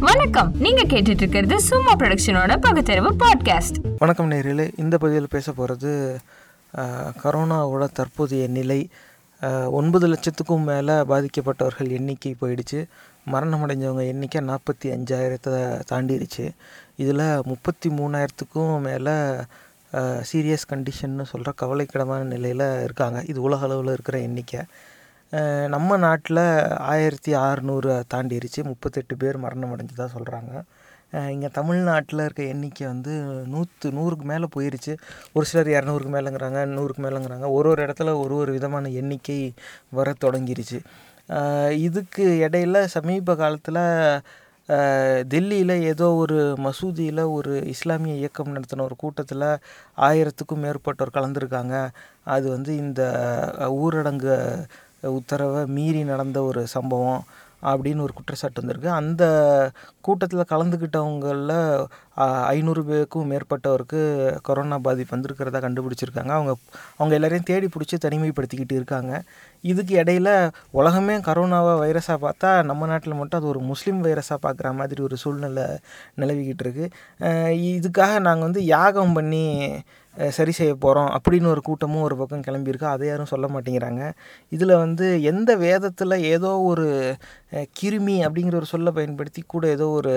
வணக்கம். நீங்க கேட்டுட்டு இருக்கிறது சும்மா ப்ரொடக்ஷனோட பகுத்தறிவு பாட்காஸ்ட் வணக்கம் நேரிலே இந்த பதிவில் பேச போகிறது கரோனாவோட தற்போதைய நிலை. ஒன்பது லட்சத்துக்கும் மேலே பாதிக்கப்பட்டவர்கள் எண்ணிக்கை போயிடுச்சு. மரணம் அடைஞ்சவங்க எண்ணிக்கை நாற்பத்தி அஞ்சாயிரத்தை தாண்டிடுச்சு. இதில் முப்பத்தி மூணாயிரத்துக்கும் மேலே சீரியஸ் கண்டிஷன்னு சொல்கிற கவலைக்கிடமான நிலையில் இருக்காங்க. இது உலக அளவில் இருக்கிற எண்ணிக்கை. நம்ம நாட்டில் ஆயிரத்தி அறநூறு தாண்டிருச்சு. முப்பத்தெட்டு பேர் மரணம் அடைஞ்சதாக சொல்கிறாங்க இங்கே தமிழ்நாட்டில் இருக்க எண்ணிக்கை வந்து நூற்று நூறுக்கு மேலே போயிருச்சு. ஒரு சிலர் இரநூறுக்கு மேலேங்கிறாங்க நூறுக்கு மேலேங்கிறாங்க. ஒரு ஒரு இடத்துல ஒரு ஒரு விதமான எண்ணிக்கை வர தொடங்கிருச்சு. இதுக்கு இடையில சமீப காலத்தில் டெல்லியில் ஏதோ ஒரு மசூதியில் ஒரு இஸ்லாமிய இயக்கம் நடத்தின ஒரு கூட்டத்தில் ஆயிரத்துக்கும் மேற்பட்டோர் கலந்துருக்காங்க. அது வந்து இந்த ஊரடங்கு உத்தரவை மீறி நடந்த ஒரு சம்பவம் அப்படின்னு ஒரு குற்றச்சாட்டு வந்திருக்கு. அந்த கூட்டத்தில் கலந்துக்கிட்டவங்களில் ஐநூறு பேருக்கும் மேற்பட்டவருக்கு கொரோனா பாதிப்பு வந்திருக்கிறதா கண்டுபிடிச்சிருக்காங்க. அவங்க அவங்க எல்லோரையும் தேடி பிடிச்சி தனிமைப்படுத்திக்கிட்டு இருக்காங்க. இதுக்கு இடையில உலகமே கரோனாவை வைரஸாக பார்த்தா நம்ம நாட்டில் மட்டும் அது ஒரு முஸ்லீம் வைரஸாக பார்க்குற மாதிரி ஒரு சூழ்நிலை நிலவிக்கிட்டு இருக்குது இதுக்காக நாங்கள் வந்து யாகம் பண்ணி சரி செய்ய போகிறோம் அப்படின்னு ஒரு கூட்டமும் ஒரு பக்கம் கிளம்பியிருக்கு அதை யாரும் சொல்ல மாட்டேங்கிறாங்க. இதில் வந்து எந்த வேதத்தில் ஏதோ ஒரு கிருமி அப்படிங்கிற ஒரு சொல்லை பயன்படுத்தி கூட ஏதோ ஒரு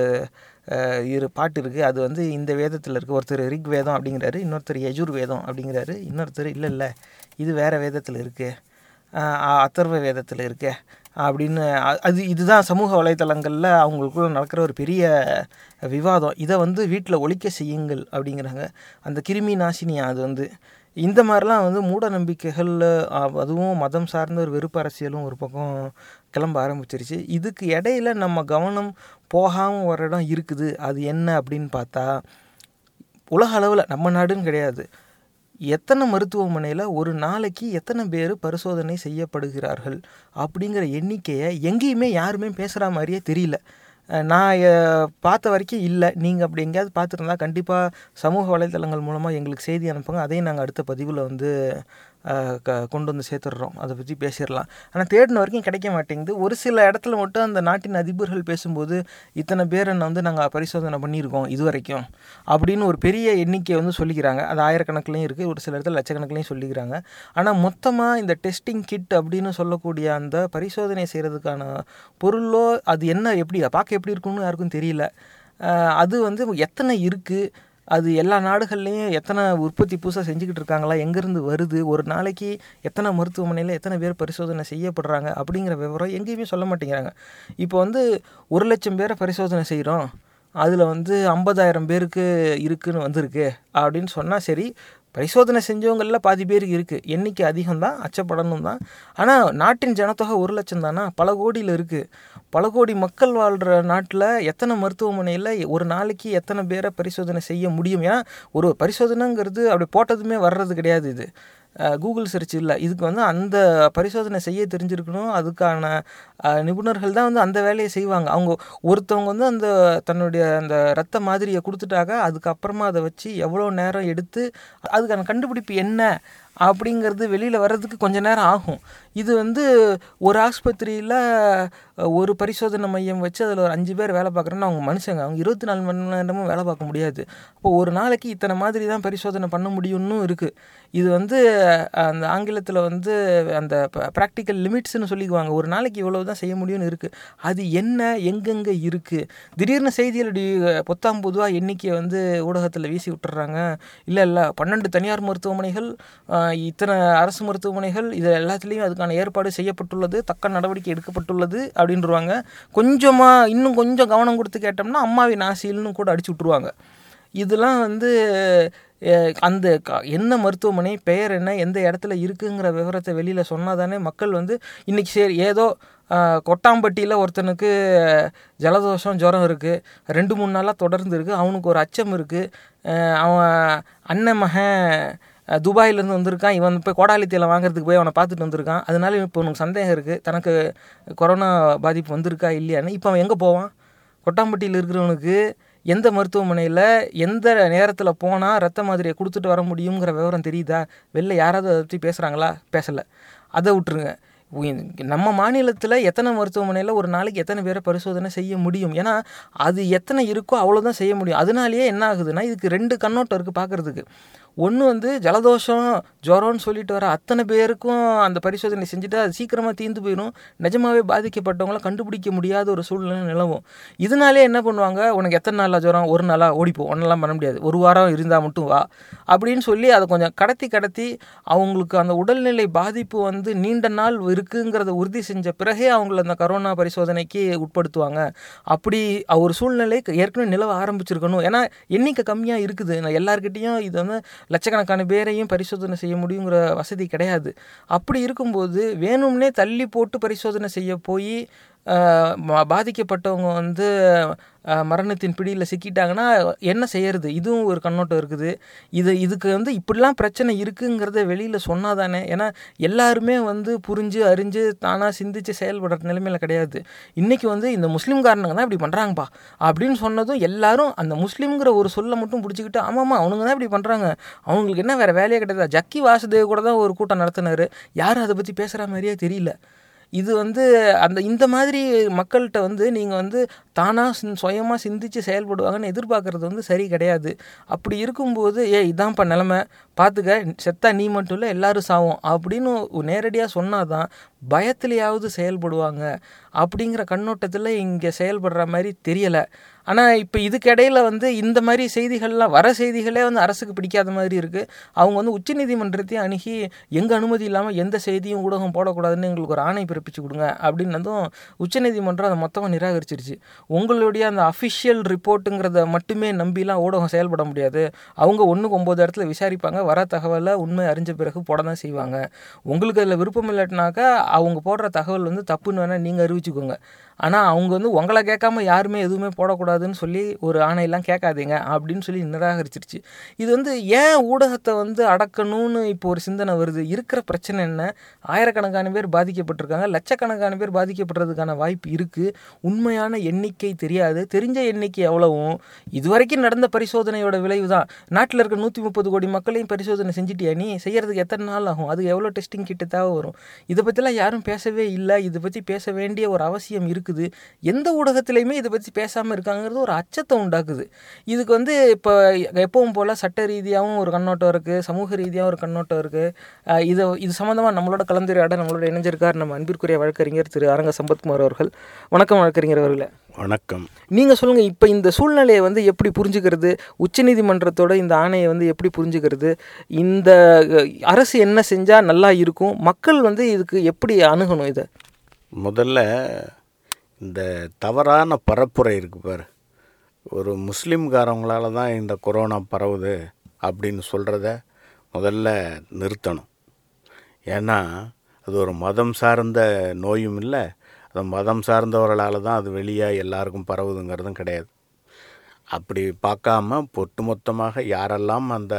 இரு பாட்டு இருக்குது அது வந்து இந்த வேதத்தில் இருக்குது ஒருத்தர் ரிக் வேதம் அப்படிங்கிறாரு இன்னொருத்தர் யஜுர் வேதம் அப்படிங்கிறாரு இன்னொருத்தர் இல்லை இல்லை இது வேறு வேதத்தில் இருக்குது அத்தர்வ வேதத்தில் இருக்கே. அப்படின்னு அது இதுதான் சமூக வலைத்தளங்களில் அவங்களுக்குள்ள நடக்கிற ஒரு பெரிய விவாதம். இதை வந்து வீட்டில் ஒழிக்க செய்யுங்கள் அப்படிங்கிறாங்க. அந்த கிருமி நாசினியா அது வந்து. இந்த மாதிரிலாம் வந்து மூட நம்பிக்கைகளில் அதுவும் மதம் சார்ந்த ஒரு வெறுப்பு அரசியலும் ஒரு பக்கம் கிளம்ப ஆரம்பிச்சிருச்சு. இதுக்கு இடையில நம்ம கவனம் போகாமல் ஒரு இடம் இருக்குது. அது என்ன அப்படின்னு பார்த்தா உலக அளவில் நம்ம நாடுன்னு கிடையாது. எத்தனை மருத்துவமனையில் ஒரு நாளைக்கு எத்தனை பேர் பரிசோதனை செய்யப்படுகிறார்கள் அப்படிங்கிற எண்ணிக்கையை எங்கேயுமே யாருமே பேசுகிற மாதிரியே தெரியல. நான் பார்த்த வரைக்கும் இல்லை. நீங்கள் அப்படி எங்கேயாவது பார்த்துருந்தா கண்டிப்பாக சமூக வலைத்தளங்கள் மூலமாக எங்களுக்கு செய்தி அனுப்புங்க. அதையும் நாங்கள் அடுத்த பதிவில் வந்து க கொண்டு வந்து சேர்த்துடுறோம். அதை பற்றி பேசிடலாம். ஆனால் தேடின வரைக்கும் கிடைக்க மாட்டேங்குது. ஒரு சில இடத்துல மட்டும் அந்த நாட்டின் அதிபர்கள் பேசும்போது இத்தனை பேரை வந்து நாங்கள் பரிசோதனை பண்ணியிருக்கோம் இது வரைக்கும் அப்படின்னு ஒரு பெரிய எண்ணிக்கை வந்து சொல்லிக்கிறாங்க. அது ஆயிரக்கணக்கிலையும் இருக்குது ஒரு சில இடத்துல லட்சக்கணக்கிலையும் சொல்லிக்கிறாங்க. ஆனால் மொத்தமாக இந்த டெஸ்டிங் கிட் அப்படின்னு சொல்லக்கூடிய அந்த பரிசோதனை செய்கிறதுக்கான பொருளோ அது என்ன எப்படி பார்க்க எப்படி இருக்குன்னு யாருக்கும் தெரியல. அது வந்து எத்தனை இருக்குது அது எல்லா நாடுகள்லேயும் எத்தனை உற்பத்தி புதுசாக செஞ்சுக்கிட்டு இருக்காங்களா? எங்கேருந்து வருது? ஒரு நாளைக்கு எத்தனை மருத்துவமனையில் எத்தனை பேர் பரிசோதனை செய்யப்படுறாங்க? அப்படிங்கிற விவரம் எங்கேயுமே சொல்ல மாட்டேங்கிறாங்க. இப்போ வந்து ஒரு லட்சம் பேரை பரிசோதனை செய்கிறோம் அதில் வந்து ஐம்பதாயிரம் பேருக்கு இருக்குன்னு வந்திருக்கு. அப்படின்னு சொன்னால் சரி பரிசோதனை செஞ்சவங்களில் பாதி பேருக்கு இருக்குது எண்ணிக்கை அதிகம் தான் அச்சப்படணும் தான் ஆனால் நாட்டின் ஜனத்தொகை ஒரு லட்சம் தானா? பல கோடியில் இருக்குது பல கோடி மக்கள் வாழ்கிற நாட்டில் எத்தனை மருத்துவமனையில் ஒரு நாளைக்கு எத்தனை பேரை பரிசோதனை செய்ய முடியும்? ஏன்னா ஒரு பரிசோதனைங்கிறது அப்படி போட்டதுமே வர்றது கிடையாது இது. கூகுள் சர்ச் இல்லை. இதுக்கு வந்து அந்த பரிசோதனை செய்ய தெரிஞ்சிருக்கணும். அதுக்கான நிபுணர்கள் தான் வந்து அந்த வேலையை செய்வாங்க. அவங்க ஒருத்தவங்க வந்து அந்த தன்னுடைய அந்த ரத்த மாதிரியை கொடுத்துட்டாக்க அதுக்கப்புறமா அதை வச்சு எவ்வளோ நேரம் எடுத்து அதுக்கான கண்டுபிடிப்பு என்ன அப்படிங்கிறது வெளியில் வர்றதுக்கு கொஞ்சம் நேரம் ஆகும். இது வந்து ஒரு ஆஸ்பத்திரியில் ஒரு பரிசோதனை மையம் வச்சு அதில் ஒரு அஞ்சு பேர் வேலை பார்க்குறேன்னா அவங்க மனுஷங்க. அவங்க இருபத்தி நாலு மணி நேரமும் வேலை பார்க்க முடியாது. அப்போ ஒரு நாளைக்கு இத்தனை மாதிரி தான் பரிசோதனை பண்ண முடியும்னு இருக்குது இது வந்து அந்த ஆங்கிலத்தில் வந்து அந்த ப்ராக்டிக்கல் லிமிட்ஸ்னு சொல்லிக்குவாங்க. ஒரு நாளைக்கு இவ்வளோ தான் செய்ய முடியும்னு இருக்குது அது என்ன எங்கெங்கே இருக்குது திடீர்னு செய்திகளுடைய பொத்தாம் பொதுவாக எண்ணிக்கையை வந்து ஊடகத்தில் வீசி விட்டுறாங்க. இல்லை இல்லை பன்னெண்டு தனியார் மருத்துவமனைகள் இத்தனை அரசு மருத்துவமனைகள் இது எல்லாத்துலேயும் அதுக்கு அதுக்கான ஏற்பாடு செய்யப்பட்டுள்ளது தக்க நடவடிக்கை எடுக்கப்பட்டுள்ளது அப்படின்றவாங்க. கொஞ்சமாக இன்னும் கொஞ்சம் கவனம் கொடுத்து கேட்டோம்னா அம்மாவின் ஆசையில்னு கூட அடிச்சு விட்ருவாங்க இதெல்லாம் வந்து அந்த க- என்ன மருத்துவமனை பெயர் என்ன எந்த இடத்துல இருக்குங்கிற விவரத்தை வெளியில் சொன்னால் தானே மக்கள் வந்து இன்றைக்கி சரி ஏதோ கொட்டாம்பட்டியில் ஒருத்தனுக்கு ஜலதோஷம் ஜுரம் இருக்குது ரெண்டு மூணு நாளாக தொடர்ந்து இருக்குது அவனுக்கு ஒரு அச்சம் இருக்குது அவன் அண்ணன் மகன் துபாயிலேருந்து வந்திருக்கான். இவன் இப்போ கோடாலி வாங்குறதுக்கு போய் அவனை பார்த்துட்டு வந்திருக்கான். அதனால இப்போ உனக்கு சந்தேகம் இருக்குது தனக்கு கொரோனா பாதிப்பு வந்திருக்கா இல்லையான்னு. இப்போ அவன் எங்கே போவான்? கொட்டாம்பட்டியில் இருக்கிறவனுக்கு எந்த மருத்துவமனையில் எந்த நேரத்தில் போனால் ரத்த மாதிரியை கொடுத்துட்டு வர முடியுங்கிற விவரம் தெரியுதா? வெளில யாராவது அதை பற்றி பேசுகிறாங்களா பேசலை. அதை விட்டுருங்க. நம்ம மாநிலத்தில் எத்தனை மருத்துவமனையில் ஒரு நாளைக்கு எத்தனை பேரை பரிசோதனை செய்ய முடியும்? ஏன்னா அது எத்தனை இருக்கோ அவ்வளோதான் செய்ய முடியும். அதனாலேயே என்ன ஆகுதுன்னா இதுக்கு ரெண்டு கண்ணோட்டம் இருக்குது பார்க்குறதுக்கு ஒன்று வந்து ஜலதோஷம் ஜுரம்னு சொல்லிட்டு வர அத்தனை பேருக்கும் அந்த பரிசோதனை செஞ்சுட்டு அது சீக்கிரமாக தீர்ந்து போயிடும் நிஜமாகவே பாதிக்கப்பட்டவங்கள கண்டுபிடிக்க முடியாத ஒரு சூழ்நிலை நிலவும். இதனாலே என்ன பண்ணுவாங்க? உனக்கு எத்தனை நாளாக ஜுரம் ஒரு நாளாக ஓடிப்போம் ஒன்றெல்லாம் பண்ண முடியாது. ஒரு வாரம் இருந்தால் மட்டும் வா. அப்படின்னு சொல்லி அதை கொஞ்சம் கடத்தி கடத்தி அவங்களுக்கு அந்த உடல்நிலை பாதிப்பு வந்து நீண்ட நாள் இருக்குங்கிறத உறுதி செஞ்ச பிறகே அவங்கள அந்த கரோனா பரிசோதனைக்கு உட்படுத்துவாங்க. அப்படி ஒரு சூழ்நிலை ஏற்கனவே நிலவ ஆரம்பிச்சிருக்கணும். ஏன்னா எண்ணிக்கை கம்மியாக இருக்குது. நான் எல்லாருக்கிட்டேயும் இது வந்து லட்சக்கணக்கான பேரையும் பரிசோதனை செய்ய முடியுங்கிற வசதி கிடையாது. அப்படி இருக்கும்போது வேணும்னே தள்ளி போட்டு பரிசோதனை செய்ய போய் பாதிக்கப்பட்டவங்க வந்து மரணத்தின் பிடியில் சிக்கிட்டாங்கன்னா என்ன செய்கிறது இதுவும் ஒரு கண்ணோட்டம் இருக்குது. இது இதுக்கு வந்து இப்படிலாம் பிரச்சனை இருக்குங்கிறத வெளியில் சொன்னால் தானே ஏன்னா எல்லாருமே வந்து புரிஞ்சு அறிஞ்சு தானாக சிந்தித்து செயல்படுற நிலைமையில் கிடையாது. இன்றைக்கி வந்து இந்த முஸ்லீம்காரனுங்க தான் இப்படி பண்ணுறாங்கப்பா அப்படின்னு சொன்னதும் எல்லாரும் அந்த முஸ்லீம்ங்கிற ஒரு சொல்லை மட்டும் பிடிச்சிக்கிட்டு ஆமாம்மா அவனுங்க தான் இப்படி பண்ணுறாங்க அவங்களுக்கு என்ன வேறு வேலையே கிடையாது. ஜக்கி வாசுதேவ் கூட தான் ஒரு கூட்டம் நடத்தினார். யாரும் அதை பற்றி பேசுகிற மாதிரியே தெரியல. இது வந்து அந்த இந்த மாதிரி மக்கள்கிட்ட வந்து நீங்கள் வந்து தானாக சுயமாக சிந்திச்சு செயல்படுவாங்கன்னு எதிர்பார்க்குறது வந்து சரி கிடையாது. அப்படி இருக்கும்போது ஏ இதான்ப்பா நிலமை. பார்த்துக்க செத்தா நீ மட்டும் இல்லை எல்லாரும் சாவும். அப்படின்னு நேரடியாக சொன்னாதான் பயத்துலையாவது செயல்படுவாங்க. அப்படிங்கிற கண்ணோட்டத்தில் இங்கே செயல்படுற மாதிரி தெரியலை. ஆனால் இப்போ இதுக்கிடையில் வந்து இந்த மாதிரி செய்திகள்லாம் வர செய்திகளே வந்து அரசுக்கு பிடிக்காத மாதிரி இருக்குது அவங்க வந்து உச்சநீதிமன்றத்தையும் அணுகி எங்கள் அனுமதி இல்லாமல் எந்த செய்தியும் ஊடகம் போடக்கூடாதுன்னு எங்களுக்கு ஒரு ஆணை பிறப்பிச்சு கொடுங்க அப்படின்னதும் உச்சநீதிமன்றம் அதை மொத்தமாக நிராகரிச்சிருச்சு. உங்களுடைய அந்த அஃபிஷியல் ரிப்போர்ட்டுங்கிறத மட்டுமே நம்பிலாம் ஊடகம் செயல்பட முடியாது. அவங்க ஒன்றுக்கு ஒம்பது இடத்துல விசாரிப்பாங்க. வர தகவலை உண்மை அறிஞ்ச பிறகு போட தான் செய்வாங்க. உங்களுக்கு அதில் விருப்பம் இல்லாட்டினாக்கா அவங்க போடுற தகவல் வந்து தப்புன்னு வேணால் நீங்கள் அறிவிச்சுக்கோங்க. ஆனால் அவங்க வந்து உங்களை கேட்காம யாருமே எதுவுமே போடக்கூடாதுன்னு சொல்லி ஒரு ஆணையெல்லாம் கேட்காதீங்க அப்படின்னு சொல்லி நிராகரிச்சிருச்சு. இது வந்து ஏன் ஊடகத்தை வந்து அடக்கணும்னு இப்போ ஒரு சிந்தனை வருது? இருக்கிற பிரச்சனை என்ன? ஆயிரக்கணக்கான பேர் பாதிக்கப்பட்டிருக்காங்க. லட்சக்கணக்கான பேர் பாதிக்கப்படுறதுக்கான வாய்ப்பு இருக்குது உண்மையான எண்ணிக்கை தெரியாது. தெரிஞ்ச எண்ணிக்கை எவ்வளவும்? இதுவரைக்கும் நடந்த பரிசோதனையோட விளைவு தான் நாட்டில் இருக்க நூற்றி முப்பது கோடி மக்களையும் பரிசோதனை செஞ்சுட்டியா நீ? செய்யறதுக்கு எத்தனை நாள் ஆகும்? அது எவ்வளோ டெஸ்டிங் கிட்ட தேவை வரும்? இதை பற்றிலாம் யாரும் பேசவே இல்லை. இதை பற்றி பேச வேண்டிய ஒரு அவசியம் இருக்குது எந்த ஊடகத்திலையுமே இதை பற்றி பேசாமல் இருக்காங்கிறது ஒரு அச்சத்தை உண்டாக்குது. இதுக்கு வந்து இப்போ எப்பவும் போல் சட்ட ரீதியாகவும் ஒரு கண்ணோட்டம் இருக்குது சமூக ரீதியாகவும் ஒரு கண்ணோட்டம் இருக்குது இதை இது சம்மந்தமாக நம்மளோட கலந்துரையாட நம்மளோட இணைஞ்சிருக்கார் நம்ம அன்பிற்குரிய வழக்கறிஞர் திரு அரங்க சம்பத்குமார் அவர்கள். வணக்கம் வழக்கறிஞர் அவர்களே. வணக்கம். நீங்கள் சொல்லுங்கள் இப்போ இந்த சூழ்நிலையை வந்து எப்படி புரிஞ்சுக்கிறது? உச்சநீதிமன்றத்தோட இந்த ஆணையை வந்து எப்படி புரிஞ்சுக்கிறது? இந்த அரசு என்ன செஞ்சால் நல்லா இருக்கும்? மக்கள் வந்து இதுக்கு எப்படி அணுகணும் இதை? முதல்ல இந்த தவறான பரப்புரை இருக்குது பாரு. ஒரு முஸ்லீம்காரவங்களால தான் இந்த கொரோனா பரவுது அப்படின்னு சொல்கிறத முதல்ல நிறுத்தணும். ஏன்னா அது ஒரு மதம் சார்ந்த நோயும் இல்லை. அது மதம் சார்ந்தவர்களால் தான் அது வெளியாக எல்லாருக்கும் பரவுதுங்கிறதும் கிடையாது. அப்படி பார்க்காம ஒட்டுமொத்தமாக யாரெல்லாம் அந்த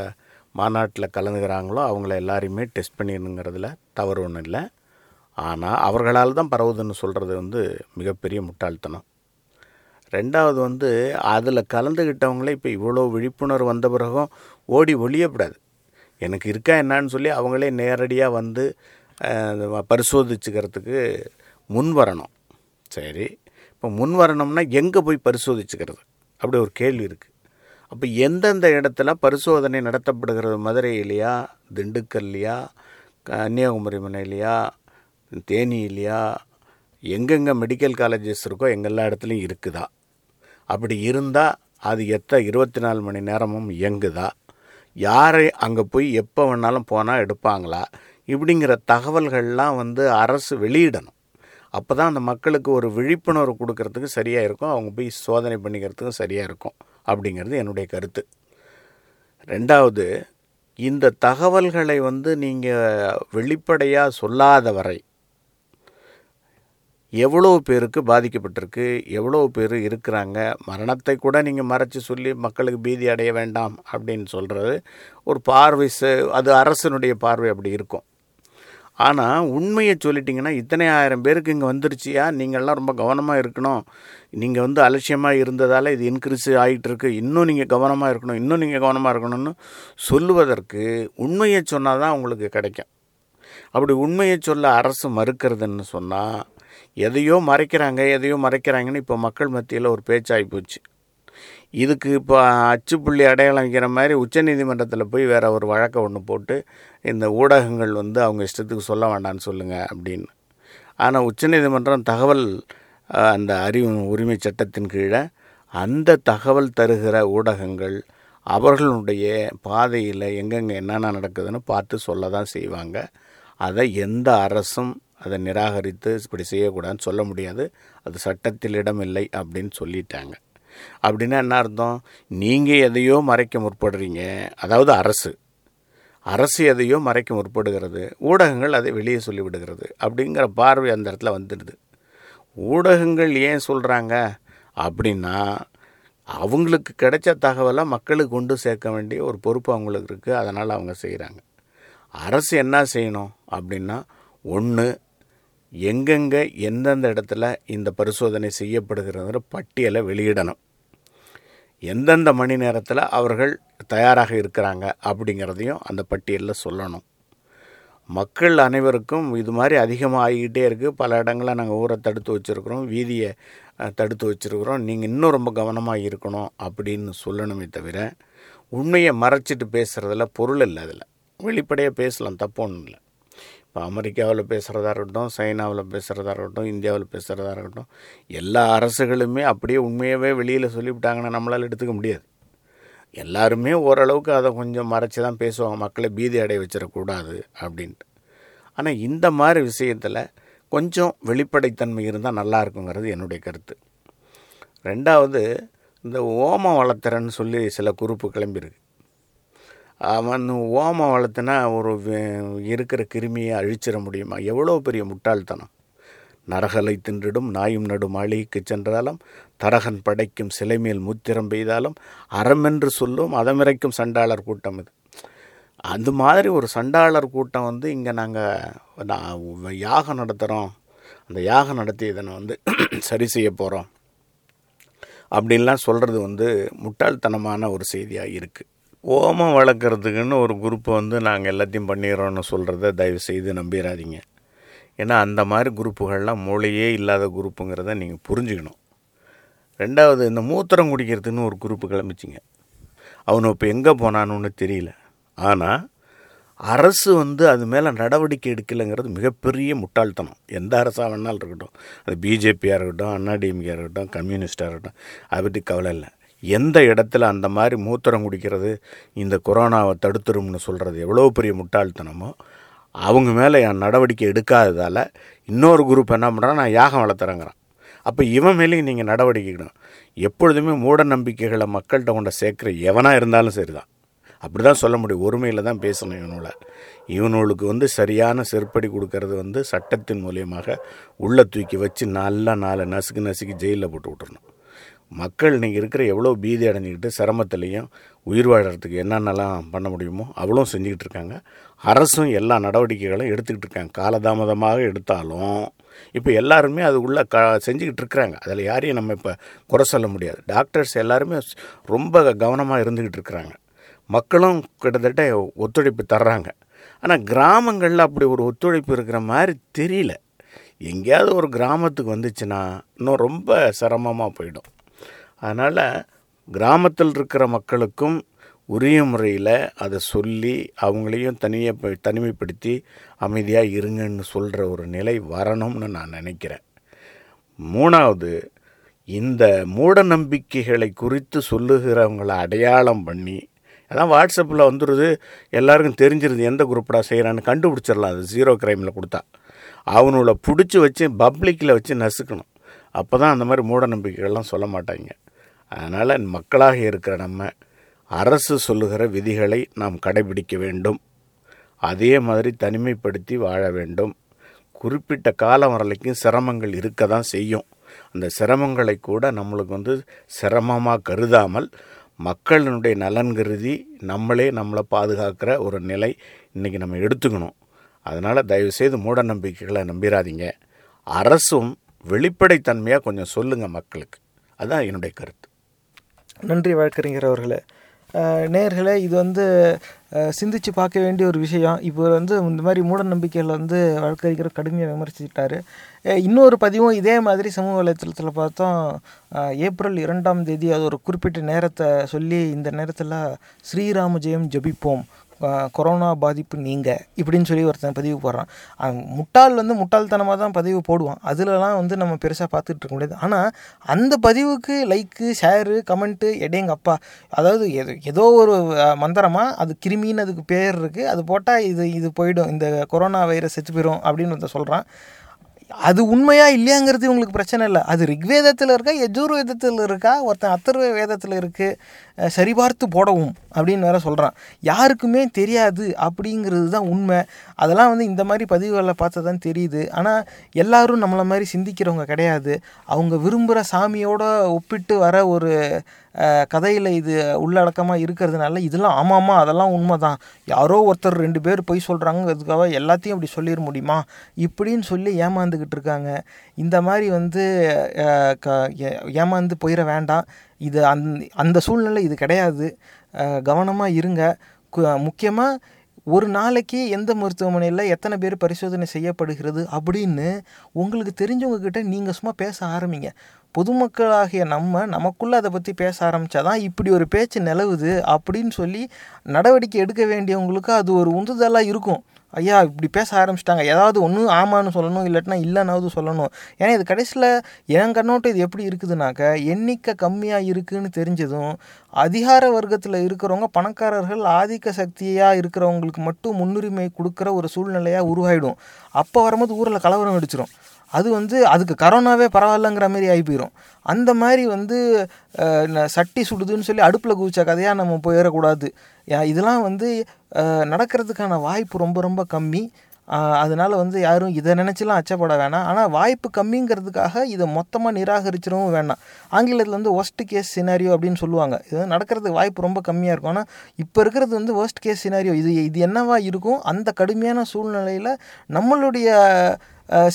மாநாட்டில் கலந்துக்கிறாங்களோ அவங்கள எல்லாரையுமே டெஸ்ட் பண்ணிடணுங்கிறதுல தவறு ஒன்றும் இல்லை. ஆனால் அவர்களால் தான் பரவுதுன்னு சொல்கிறது வந்து மிகப்பெரிய முட்டாள்தனம். ரெண்டாவது வந்து அதில் கலந்துக்கிட்டவங்களே இப்போ இவ்வளோ விழிப்புணர்வு வந்த பிறகும் ஓடி ஒழியப்படாது எனக்கு இருக்கா என்னன்னு சொல்லி அவங்களே நேரடியாக வந்து பரிசோதிச்சுக்கிறதுக்கு முன் வரணும். சரி இப்போ முன் வரணும்னா எங்கே போய் பரிசோதிச்சுக்கிறது? அப்படி ஒரு கேள்வி இருக்குது அப்போ எந்தெந்த இடத்துல பரிசோதனை நடத்தப்படுகிறது? மதுரையிலையா திண்டுக்கல்லையா கன்னியாகுமரி மலையிலையா தேனியிலையா எங்கெங்கே மெடிக்கல் காலேஜஸ் இருக்கோ எங்கெல்லா இடத்துலையும் இருக்குதா? அப்படி இருந்தால் அது எத்த இருபத்தி நாலு மணி நேரமும் இயங்குதா? யாரை அங்கே போய் எப்போ வேணாலும் போனால் எடுப்பாங்களா? இப்படிங்கிற தகவல்கள்லாம் வந்து அரசு வெளியிடணும். அப்போ தான் அந்த மக்களுக்கு ஒரு விழிப்புணர்வு கொடுக்கறதுக்கு சரியாக இருக்கும். அவங்க போய் சோதனை பண்ணிக்கிறதுக்கும் சரியாக இருக்கும். அப்படிங்கிறது என்னுடைய கருத்து. ரெண்டாவது இந்த தகவல்களை வந்து நீங்கள் வெளிப்படையாக சொல்லாத வரை எவ்வளோ பேருக்கு பாதிக்கப்பட்டிருக்கு எவ்வளோ பேர் இருக்கிறாங்க மரணத்தை கூட நீங்கள் மறைச்சி சொல்லி மக்களுக்கு பீதி அடைய வேண்டாம் அப்படின்னு சொல்கிறது ஒரு பார்வை அது அரசனுடைய பார்வை அப்படி இருக்கும். ஆனால் உண்மையை சொல்லிட்டிங்கன்னா இத்தனை ஆயிரம் பேருக்கு இங்கே வந்துருச்சியா நீங்கள்லாம் ரொம்ப கவனமாக இருக்கணும். நீங்கள் வந்து அலட்சியமாக இருந்ததால் இது இன்க்ரீஸ் ஆகிட்டு இருக்கு இன்னும் நீங்கள் கவனமாக இருக்கணும். இன்னும் நீங்கள் கவனமாக இருக்கணும்னு சொல்லுவதற்கு உண்மையை சொன்னால் தான் உங்களுக்கு கிடைக்கும். அப்படி உண்மையை சொல்ல அரசு மறுக்கிறதுன்னு சொன்னால் எதையோ மறைக்கிறாங்க எதையோ மறைக்கிறாங்கன்னு இப்போ மக்கள் மத்தியில் ஒரு பேச்சாகி போச்சு. இதுக்கு இப்போ அச்சுப்புள்ளி அடையாளம் வைக்கிற மாதிரி உச்சநீதிமன்றத்தில் போய் வேற ஒரு வழக்கை ஒன்று போட்டு இந்த ஊடகங்கள் வந்து அவங்க இஷ்டத்துக்கு சொல்ல வேண்டாம்னு சொல்லுங்கள் அப்படின்னு. ஆனால் உச்சநீதிமன்றம் தகவல் அந்த அறிவு உரிமை சட்டத்தின் கீழே அந்த தகவல் தருகிற ஊடகங்கள் அவர்களுடைய பாதையில் எங்கெங்கே என்னென்ன நடக்குதுன்னு பார்த்து சொல்ல தான் செய்வாங்க. அதை எந்த அரசும் அதை நிராகரித்து இப்படி செய்யக்கூடாதுன்னு சொல்ல முடியாது. அது சட்டத்தில் இடமில்லை அப்படின்னு சொல்லிட்டாங்க. அப்படின்னா என்ன அர்த்தம்? நீங்கள் எதையோ மறைக்க முற்படுறீங்க. அதாவது அரசு. அரசு எதையோ மறைக்க முற்படுகிறது. ஊடகங்கள் அதை வெளியே சொல்லிவிடுகிறது அப்படிங்கிற பார்வை அந்த இடத்துல வந்துடுது. ஊடகங்கள் ஏன் சொல்கிறாங்க அப்படின்னா அவங்களுக்கு கிடைச்ச தகவலை மக்களுக்கு கொண்டு சேர்க்க வேண்டிய ஒரு பொறுப்பு அவங்களுக்கு இருக்குது அதனால் அவங்க செய்கிறாங்க அரசு என்ன செய்யணும் அப்படின்னா ஒன்று எங்கெங்கே எந்தெந்த இடத்துல இந்த பரிசோதனை செய்யப்படுகிறதுங்கிற பட்டியலை வெளியிடணும். எந்தெந்த மணி நேரத்தில் அவர்கள் தயாராக இருக்கிறாங்க அப்படிங்கிறதையும் அந்த பட்டியலில் சொல்லணும். மக்கள் அனைவருக்கும் இது மாதிரி அதிகமாக ஆகிக்கிட்டே இருக்குது பல இடங்களில் நாங்கள் ஊரை தடுத்து வச்சுருக்குறோம் வீதியை தடுத்து வச்சுருக்குறோம். நீங்கள் இன்னும் ரொம்ப கவனமாக இருக்கணும் அப்படின்னு சொல்லணுமே தவிர உண்மையை மறைச்சிட்டு பேசுகிறதுல பொருள் இல்லை அதில். வெளிப்படையாக பேசலாம் தப்பு ஒன்றும் இல்லை. இப்போ அமெரிக்காவில் பேசுகிறதா இருக்கட்டும் சைனாவில் பேசுகிறதா இருக்கட்டும் இந்தியாவில் பேசுகிறதா இருக்கட்டும் எல்லா அரசுகளுமே அப்படியே உண்மையாகவே வெளியில் சொல்லிவிட்டாங்கன்னா நம்மளால் எடுத்துக்க முடியாது. எல்லாருமே ஓரளவுக்கு அதை கொஞ்சம் மறைச்சி தான் பேசுவாங்க. மக்களை பீதி அடைய வச்சிடக்கூடாது அப்படின்ட்டு. ஆனால் இந்த மாதிரி விஷயத்தில் கொஞ்சம் வெளிப்படைத்தன்மை இருந்தால் நல்லா இருக்குங்கிறது என்னுடைய கருத்து. ரெண்டாவது இந்த ஓம வளர்த்துறன்னு சொல்லி சில குறிப்பு கிளம்பியிருக்கு. அவன் ஓமம் வளர்த்துனா ஒரு இருக்கிற கிருமியை அழிச்சிட முடியுமா? எவ்வளோ பெரிய முட்டாள்தனம். நரகலை தின்றிடும் நாயும் நடும் அழிக்கு சென்றாலும் தரகன் படைக்கும் சிலை மேல் முத்திரம் பெய்தாலும் அறமென்று சொல்லும் அதமிரைக்கும் சண்டாளர் கூட்டம் இது. அந்த மாதிரி ஒரு சண்டாளர் கூட்டம் வந்து இங்கே நாங்கள் யாகம் நடத்துகிறோம் அந்த யாகம் நடத்தி இதனை வந்து சரி செய்ய போகிறோம் அப்படின்லாம் சொல்கிறது வந்து முட்டாள்தனமான ஒரு செய்தியாக இருக்குது ஓமம் வளர்க்குறதுக்குன்னு ஒரு குரூப்பை வந்து நாங்கள் எல்லாத்தையும் பண்ணிடுறோன்னு சொல்கிறத தயவு செய்து நம்பிடாதீங்க ஏன்னா அந்த மாதிரி குரூப்புகள்லாம் மூளையே இல்லாத குரூப்புங்கிறத நீங்கள் புரிஞ்சுக்கணும். ரெண்டாவது இந்த மூத்திரம் குடிக்கிறதுன்னு ஒரு குரூப்பு கிளம்பிச்சிங்க. அவனு இப்போ எங்கே போனான்னு தெரியல. ஆனால் அரசு வந்து அது மேலே நடவடிக்கை எடுக்கலைங்கிறது மிகப்பெரிய முட்டாள்தனம். எந்த அரசாக வேணாலும் இருக்கட்டும். அது பிஜேபியாக இருக்கட்டும் அண்ணாடிஎம்கே இருக்கட்டும் கம்யூனிஸ்டாக இருக்கட்டும். அதை பற்றி கவலை இல்லை. எந்த இடத்துல அந்த மாதிரி மூத்திரம் குடிக்கிறது இந்த கொரோனாவை தடுத்துரும்னு சொல்கிறது எவ்வளோ பெரிய முட்டாள்தனமோ அவங்க மேலே என் நடவடிக்கை எடுக்காததால் இன்னொரு குரூப் என்ன பண்ணுறான் நான் யாகம் வளர்த்துறேங்கிறான். அப்போ இவன் மேலேயும் நீங்கள் நடவடிக்கைக்கணும் எப்பொழுதுமே மூட நம்பிக்கைகளை மக்கள்கிட்ட கொண்ட சேர்க்குற எவனாக இருந்தாலும் சரிதான். அப்படி தான் சொல்ல முடியும். ஒருமையில் தான் பேசணும் இவனோட. இவனுக்கு வந்து சரியான செருப்படி கொடுக்கறது வந்து சட்டத்தின் மூலியமாக உள்ளே தூக்கி வச்சு நல்லா நாலு நசுக்கு நசுக்கி ஜெயிலில் போட்டு விட்டுறணும். மக்கள் இன்றைக்கி இருக்கிற எவ்வளோ பீதி அடைஞ்சிக்கிட்டு சிரமத்துலேயும் உயிர் வாழறதுக்கு என்னென்னலாம் பண்ண முடியுமோ அவ்வளோ செஞ்சுக்கிட்டு இருக்காங்க. அரசும் எல்லா நடவடிக்கைகளும் எடுத்துக்கிட்டு இருக்காங்க. காலதாமதமாக எடுத்தாலும் இப்போ எல்லாருமே அது உள்ள க செஞ்சுக்கிட்டு இருக்கிறாங்க. அதில் யாரையும் நம்ம இப்போ குறை சொல்ல முடியாது. டாக்டர்ஸ் எல்லாருமே ரொம்ப கவனமாக இருந்துக்கிட்டு இருக்கிறாங்க. மக்களும் கிட்டத்தட்ட ஒத்துழைப்பு தர்றாங்க. ஆனால் கிராமங்களில் அப்படி ஒரு ஒத்துழைப்பு இருக்கிற மாதிரி தெரியல. எங்கேயாவது ஒரு கிராமத்துக்கு வந்துச்சுன்னா இன்னும் ரொம்ப சிரமமாக போயிடும். அதனால் கிராமத்தில் இருக்கிற மக்களுக்கும் உரிய முறையில் அதை சொல்லி அவங்களையும் தனியாக தனிமைப்படுத்தி அமைதியாக இருங்கன்னு சொல்கிற ஒரு நிலை வரணும்னு நான் நினைக்கிறேன். மூணாவது இந்த மூட நம்பிக்கைகளை குறித்து சொல்லுகிறவங்களை அடையாளம் பண்ணி அதான் வாட்ஸ்அப்பில் வந்துடுது எல்லாருக்கும் தெரிஞ்சிருது எந்த குரூப்படா செய்கிறான்னு கண்டுபிடிச்சிடலாம் அது ஜீரோ க்ரைமில் கொடுத்தா. அவனோட பிடிச்சி வச்சு பப்ளிக்கில் வச்சு நசுக்கணும். அப்போ தான் அந்த மாதிரி மூட நம்பிக்கைகள்லாம் சொல்ல மாட்டாங்க. அதனால் மக்களாக இருக்கிற நம்ம அரசு சொல்லுகிற விதிகளை நாம் கடைபிடிக்க வேண்டும். அதே மாதிரி தனிமைப்படுத்தி வாழ வேண்டும். குறிப்பிட்ட காலம் வரலைக்கும் சிரமங்கள் இருக்க தான் செய்யும். அந்த சிரமங்களை கூட நம்மளுக்கு வந்து சிரமமாக கருதாமல் மக்களினுடைய நலன் கருதி நம்மளே நம்மளை பாதுகாக்கிற ஒரு நிலை இன்றைக்கி நம்ம எடுத்துக்கணும். அதனால் தயவுசெய்து மூட நம்பிக்கைகளை நம்பிடாதீங்க அரசும் வெளிப்படைத்தன்மையாக கொஞ்சம் சொல்லுங்கள் மக்களுக்கு. அதுதான் என்னுடைய கருத்து. நன்றி வழக்கறிஞர் அவர்களே. அஹ், இது வந்து சிந்திச்சு பார்க்க வேண்டிய ஒரு விஷயம். இப்போ வந்து இந்த மாதிரி மூட நம்பிக்கைகள் வந்து வழக்கறிஞர் கடுமையாக விமர்சிச்சிட்டாரு. இன்னொரு பதிவும் இதே மாதிரி சமூக வலைத்தளத்தில் பார்த்தோம். ஏப்ரல் இரண்டாம் தேதி அது ஒரு குறிப்பிட்ட நேரத்தை சொல்லி இந்த நேரத்தில் ஸ்ரீராம ஜெயம் ஜபிப்போம். கொரோனா பாதிப்பு நீங்கள் இப்படின்னு சொல்லி ஒருத்தன் பதிவு போடுறான். முட்டாள் வந்து முட்டாள்தனமாக தான் பதிவு போடுவான். அதிலலாம் வந்து நம்ம பெருசாக பார்த்துட்டு இருக்க முடியாது. ஆனால் அந்த பதிவுக்கு லைக்கு ஷேரு கமெண்ட்டு எடேங்க அப்பா அதாவது எது ஏதோ ஒரு மந்திரமாக அது கிருமின்னு அதுக்கு பேர் இருக்குது அது போட்டால் இது இது போயிடும். இந்த கொரோனா வைரஸ் செத்து போயிடும் அப்படின்னு ஒருத்தன் சொல்கிறான் அது உண்மையா இல்லையாங்கிறது இவங்களுக்கு பிரச்சனை இல்லை. அது ரிக்வேதத்தில் இருக்கா யஜூர் வேதத்தில் இருக்கா ஒருத்தன் அத்தர்வ வேதத்தில் இருக்குது சரிபார்த்து போடவும் அப்படின்னு வேற சொல்கிறான் யாருக்குமே தெரியாது அப்படிங்கிறது தான் உண்மை. அதெல்லாம் வந்து இந்த மாதிரி பதிவுகளை பார்த்து தான் தெரியுது. ஆனால் எல்லாரும் நம்மளை மாதிரி சிந்திக்கிறவங்க கிடையாது. அவங்க விரும்புகிற சாமியோட ஒப்பிட்டு வர ஒரு கதையில் இது உள்ளடக்கமாக இருக்கிறதுனால இதெல்லாம் ஆமாம்மா அதெல்லாம் உண்மை தான் யாரோ ஒருத்தர் ரெண்டு பேர் பொய் சொல்கிறாங்கிறதுக்காக எல்லாத்தையும் அப்படி சொல்லிட முடியுமா? இப்படின்னு சொல்லி ஏமாந்துக்கிட்டு இருக்காங்க. இந்த மாதிரி வந்து க ஏமாந்து போயிட வேண்டாம். இது அந் அந்த சூழ்நிலை இது கிடையாது. கவனமாக இருங்க. முக்கியமாக ஒரு நாளைக்கு எந்த மருத்துவமனையில் எத்தனை பேர் பரிசோதனை செய்யப்படுகிறது அப்படின்னு உங்களுக்கு தெரிஞ்சவங்கக்கிட்ட நீங்கள் சும்மா பேச ஆரம்பிங்க. பொதுமக்களாகிய நம்ம நமக்குள்ளே அதை பற்றி பேச ஆரம்பித்தா தான் இப்படி ஒரு பேச்சு நிலவுது அப்படின்னு சொல்லி நடவடிக்கை எடுக்க வேண்டியவங்களுக்கு அது ஒரு உந்துதலாக இருக்கும். ஐயா இப்படி பேச ஆரம்பிச்சிட்டாங்க. ஏதாவது ஒன்று ஆமான்னு சொல்லணும் இல்லாட்டினா இல்லைனாவது சொல்லணும். ஏன்னா இது கடைசியில் என் கண்ணோட்டம் இது எப்படி இருக்குதுனாக்க எண்ணிக்கை கம்மியாக இருக்குன்னு தெரிஞ்சதும் அதிகார வர்க்கத்தில் இருக்கிறவங்க பணக்காரர்கள் ஆதிக்க சக்தியாக இருக்கிறவங்களுக்கு மட்டும் முன்னுரிமை கொடுக்குற ஒரு சூழ்நிலையாக உருவாயிடும். அப்போ வரும்போது ஊரில் கலவரம் அடிச்சிடும் அது வந்து அதுக்கு கரோனாவே பரவாயில்லங்கிற மாதிரி ஆகி போயிடும் அந்த மாதிரி வந்து சட்டி சுடுதுன்னு சொல்லி அடுப்பில் குவிச்ச கதையாக நம்ம போயிடக்கூடாது இதெல்லாம் வந்து நடக்கிறதுக்கான வாய்ப்பு ரொம்ப ரொம்ப கம்மி. அதனால் வந்து யாரும் இதை நினச்சிலாம் அச்சப்பட வேணாம். ஆனால் வாய்ப்பு கம்மிங்கிறதுக்காக இதை மொத்தமாக நிராகரிச்சிடவும் வேணாம். ஆங்கிலத்தில் வந்து ஒஸ்ட் கேஸ் சினாரியோ அப்படின்னு சொல்லுவாங்க. இது நடக்கிறதுக்கு வாய்ப்பு ரொம்ப கம்மியாக இருக்கும். ஆனால் இப்போ இருக்கிறது வந்து ஒஸ்ட் கேஸ் சினாரியோ இது இது என்னவா இருக்கும்? அந்த கடுமையான சூழ்நிலையில் நம்மளுடைய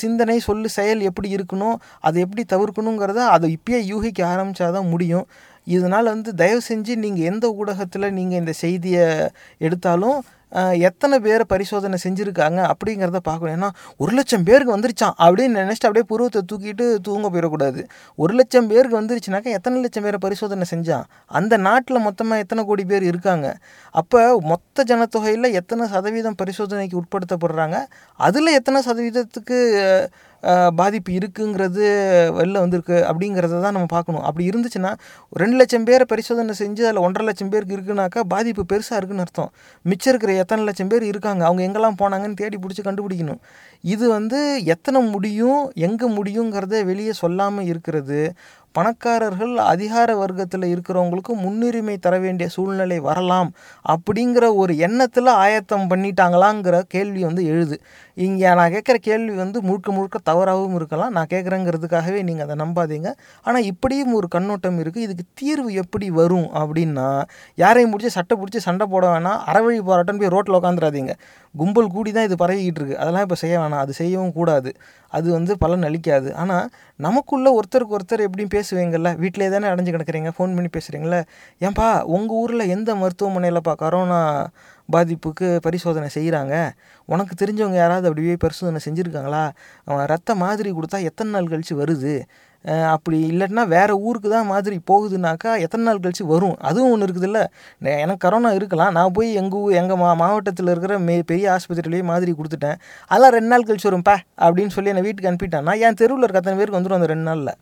சிந்தனை சொல்லு செயல் எப்படி இருக்கணும் அதை எப்படி தவிர்க்கணுங்கிறத அதை இப்பயே யூகிக்க ஆரம்பித்தாதான் முடியும். இதனால் வந்து தயவு செஞ்சு நீங்கள் எந்த ஊடகத்தில் நீங்கள் இந்த செய்தியை எடுத்தாலும் எத்தனை பேரை பரிசோதனை செஞ்சுருக்காங்க அப்படிங்கிறத பார்க்கணும். ஏன்னா ஒரு லட்சம் பேருக்கு வந்துருச்சான் அப்படின்னு நினச்சிட்டு அப்படியே புருவத்தை தூக்கிட்டு தூங்க போயிடக்கூடாது. ஒரு லட்சம் பேருக்கு வந்துருச்சுனாக்கா எத்தனை லட்சம் பேரை பரிசோதனை செஞ்சான் அந்த நாட்டில் மொத்தமாக எத்தனை கோடி பேர் இருக்காங்க? அப்போ மொத்த ஜனத்தொகையில் எத்தனை சதவீதம் பரிசோதனைக்கு உட்படுத்தப்படுறாங்க? அதில் எத்தனை சதவீதத்துக்கு பாதிப்பு இருக்குங்கிறது வெளில வந்திருக்கு அப்படிங்கிறத தான் நம்ம பார்க்கணும். அப்படி இருந்துச்சுன்னா ரெண்டு லட்சம் பேரை பரிசோதனை செஞ்சு அதில் ஒன்றரை லட்சம் பேருக்கு இருக்குனாக்கா பாதிப்பு பெருசாக இருக்குன்னு அர்த்தம். மிச்சம் இருக்கிற எத்தனை லட்சம் பேர் இருக்காங்க? அவங்க எங்கெல்லாம் போனாங்கன்னு தேடி பிடிச்சி கண்டுபிடிக்கணும். இது வந்து எத்தனை முடியும் எங்கே முடியுங்கிறத வெளியே சொல்லாமல் இருக்கிறது. பணக்காரர்கள் அதிகார வர்க்கத்தில் இருக்கிறவங்களுக்கு முன்னுரிமை தர வேண்டிய சூழ்நிலை வரலாம் அப்படிங்கிற ஒரு எண்ணத்தில் ஆயத்தம் பண்ணிட்டாங்களாங்கிற கேள்வி வந்து எழுது. இங்கே நான் கேட்குற கேள்வி வந்து முழுக்க முழுக்க தவறாகவும் இருக்கலாம். நான் கேட்குறேங்கிறதுக்காகவே நீங்கள் அதை நம்பாதீங்க. ஆனால் இப்படியும் ஒரு கண்ணோட்டம் இருக்குது இதுக்கு தீர்வு எப்படி வரும் அப்படின்னா யாரையும் பிடிச்சி சட்டை பிடிச்சி சண்டை போட வேணாம். அறவழி போராட்டம் போய் ரோட்டில் உட்காந்துடாதீங்க கும்பல் கூடி தான் இது பரவிக்கிட்டு இருக்கு அதெல்லாம் இப்போ செய்ய வேணாம். அது செய்யவும் கூடாது. அது வந்து பலன் அளிக்காது. ஆனால் நமக்குள்ளே ஒருத்தருக்கு ஒருத்தர் எப்படியும் பேசுவீங்கள்ல வீட்டிலே தானே அடைஞ்சு கிடக்குறீங்க. ஃபோன் பண்ணி பேசுகிறீங்களே ஏன்பா உங்கள் ஊரில் எந்த மருத்துவமனையிலப்பா கரோனா பாதிப்புக்கு பரிசோதனை செய்கிறாங்க உனக்கு தெரிஞ்சவங்க யாராவது அப்படியே பரிசோதனை செஞ்சுருக்காங்களா? அவன் ரத்த மாதிரி கொடுத்தா எத்தனை நாள் கழித்து வருது? அப்படி இல்லைன்னா வேறு ஊருக்கு தான் மாதிரி போகுதுனாக்கா எத்தனை நாள் கழித்து வரும்? அதுவும் ஒன்று இருக்குதுல்ல. எனக்கு கரோனா இருக்கலாம். நான் போய் எங்கள் ஊர் எங்கள் மா மாவட்டத்தில் இருக்கிற மே பெரிய ஆஸ்பத்திரியிலேயே மாதிரி கொடுத்துட்டேன். அதெல்லாம் ரெண்டு நாள் கழிச்சு வரும்ப்பா அப்படின்னு சொல்லி என்னை வீட்டுக்கு அனுப்பிட்டான்னா என் தெருவில் இருக்க அத்தனை பேருக்கு வந்துடும் அந்த ரெண்டு நாளில்.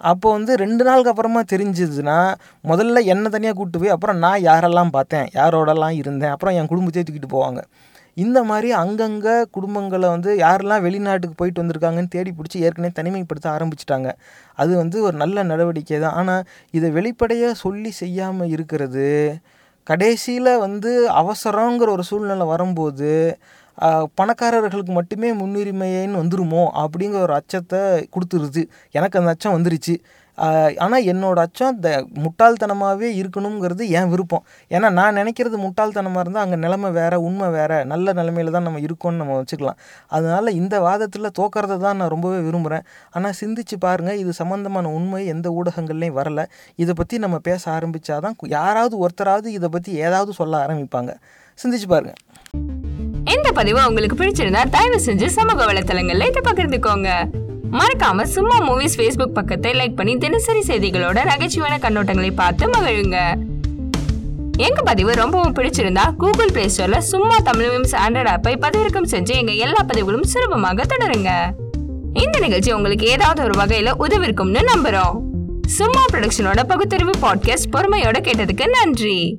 அப்போ வந்து ரெண்டு நாளுக்கு அப்புறமா தெரிஞ்சதுன்னா முதல்ல என்னை தனியாக கூப்பிட்டு போய் அப்புறம் நான் யாரெல்லாம் பார்த்தேன் யாரோடலாம் இருந்தேன் அப்புறம் என் குடும்பத்தையே தூக்கிட்டு போவாங்க. இந்த மாதிரி அங்கங்கே குடும்பங்களை வந்து யாரெல்லாம் வெளிநாட்டுக்கு போயிட்டு வந்திருக்காங்கன்னு தேடி பிடிச்சி ஏற்கனவே தனிமைப்படுத்த ஆரம்பிச்சிட்டாங்க. அது வந்து ஒரு நல்ல நடவடிக்கை தான். ஆனால் இதை வெளிப்படையாக சொல்லி செய்யாமல் இருக்கிறது கடைசியில் வந்து அவசரங்கிற ஒரு சூழ்நிலை வரும்போது பணக்காரர்களுக்கு மட்டுமே முன்னுரிமைன்னு வந்துருமோ அப்படிங்கிற ஒரு அச்சத்தை கொடுத்துருது. எனக்கு அந்த அச்சம் வந்துருச்சு. ஆனால் என்னோடய அச்சம் த முட்டாள்தனமாகவே இருக்கணுங்கிறது என் விருப்பம். ஏன்னா நான் நினைக்கிறது முட்டாள்தனமாக இருந்தால் அங்கே நிலைமை வேறு உண்மை வேறு நல்ல நிலைமையில தான் நம்ம இருக்கோம்னு நம்ம வச்சுக்கலாம். அதனால் இந்த வாதத்தில் தோக்கிறத தான் நான் ரொம்பவே விரும்புகிறேன் ஆனால் சிந்திச்சு பாருங்கள் இது சம்மந்தமான உண்மை எந்த ஊடகங்கள்லையும் வரல. இதை பற்றி நம்ம பேச ஆரம்பித்தாதான் யாராவது ஒருத்தராவது இதை பற்றி ஏதாவது சொல்ல ஆரம்பிப்பாங்க. சிந்திச்சு பாருங்கள் இந்த பதிவு உங்களுக்கு பிடிச்சிருந்தா தயவு செஞ்சு சமூக வலைத்தளங்கள்ல இதை பகிர்ந்துக்கோங்க. மறக்காம சும்மா மூவிஸ் ஃபேஸ்புக் பக்கத்தை லைக் பண்ணி தினசரி செய்திகளோட நகைச்சுவையான கண்ணோட்டங்களை பார்த்து மகிழுங்க. எங்க பதிவு ரொம்பவும் பிடிச்சிருந்தா கூகுள் பிளே ஸ்டோர்ல சும்மா தமிழ் மீம்ஸ் ஆண்ட்ராய்ட் ஆப்பை பதிவிறக்கம் செஞ்சு எங்க எல்லா பதிவுகளும் சுலபமாக தொடருங்க. இந்த நிகழ்ச்சி உங்களுக்கு ஏதாவது ஒரு வகையில உதவிருக்கும்னு நம்புறோம். சும்மா ப்ரொடக்ஷனோட பகுத்தறிவு பாட்காஸ்ட் பொறுமையோட கேட்டதுக்கு நன்றி.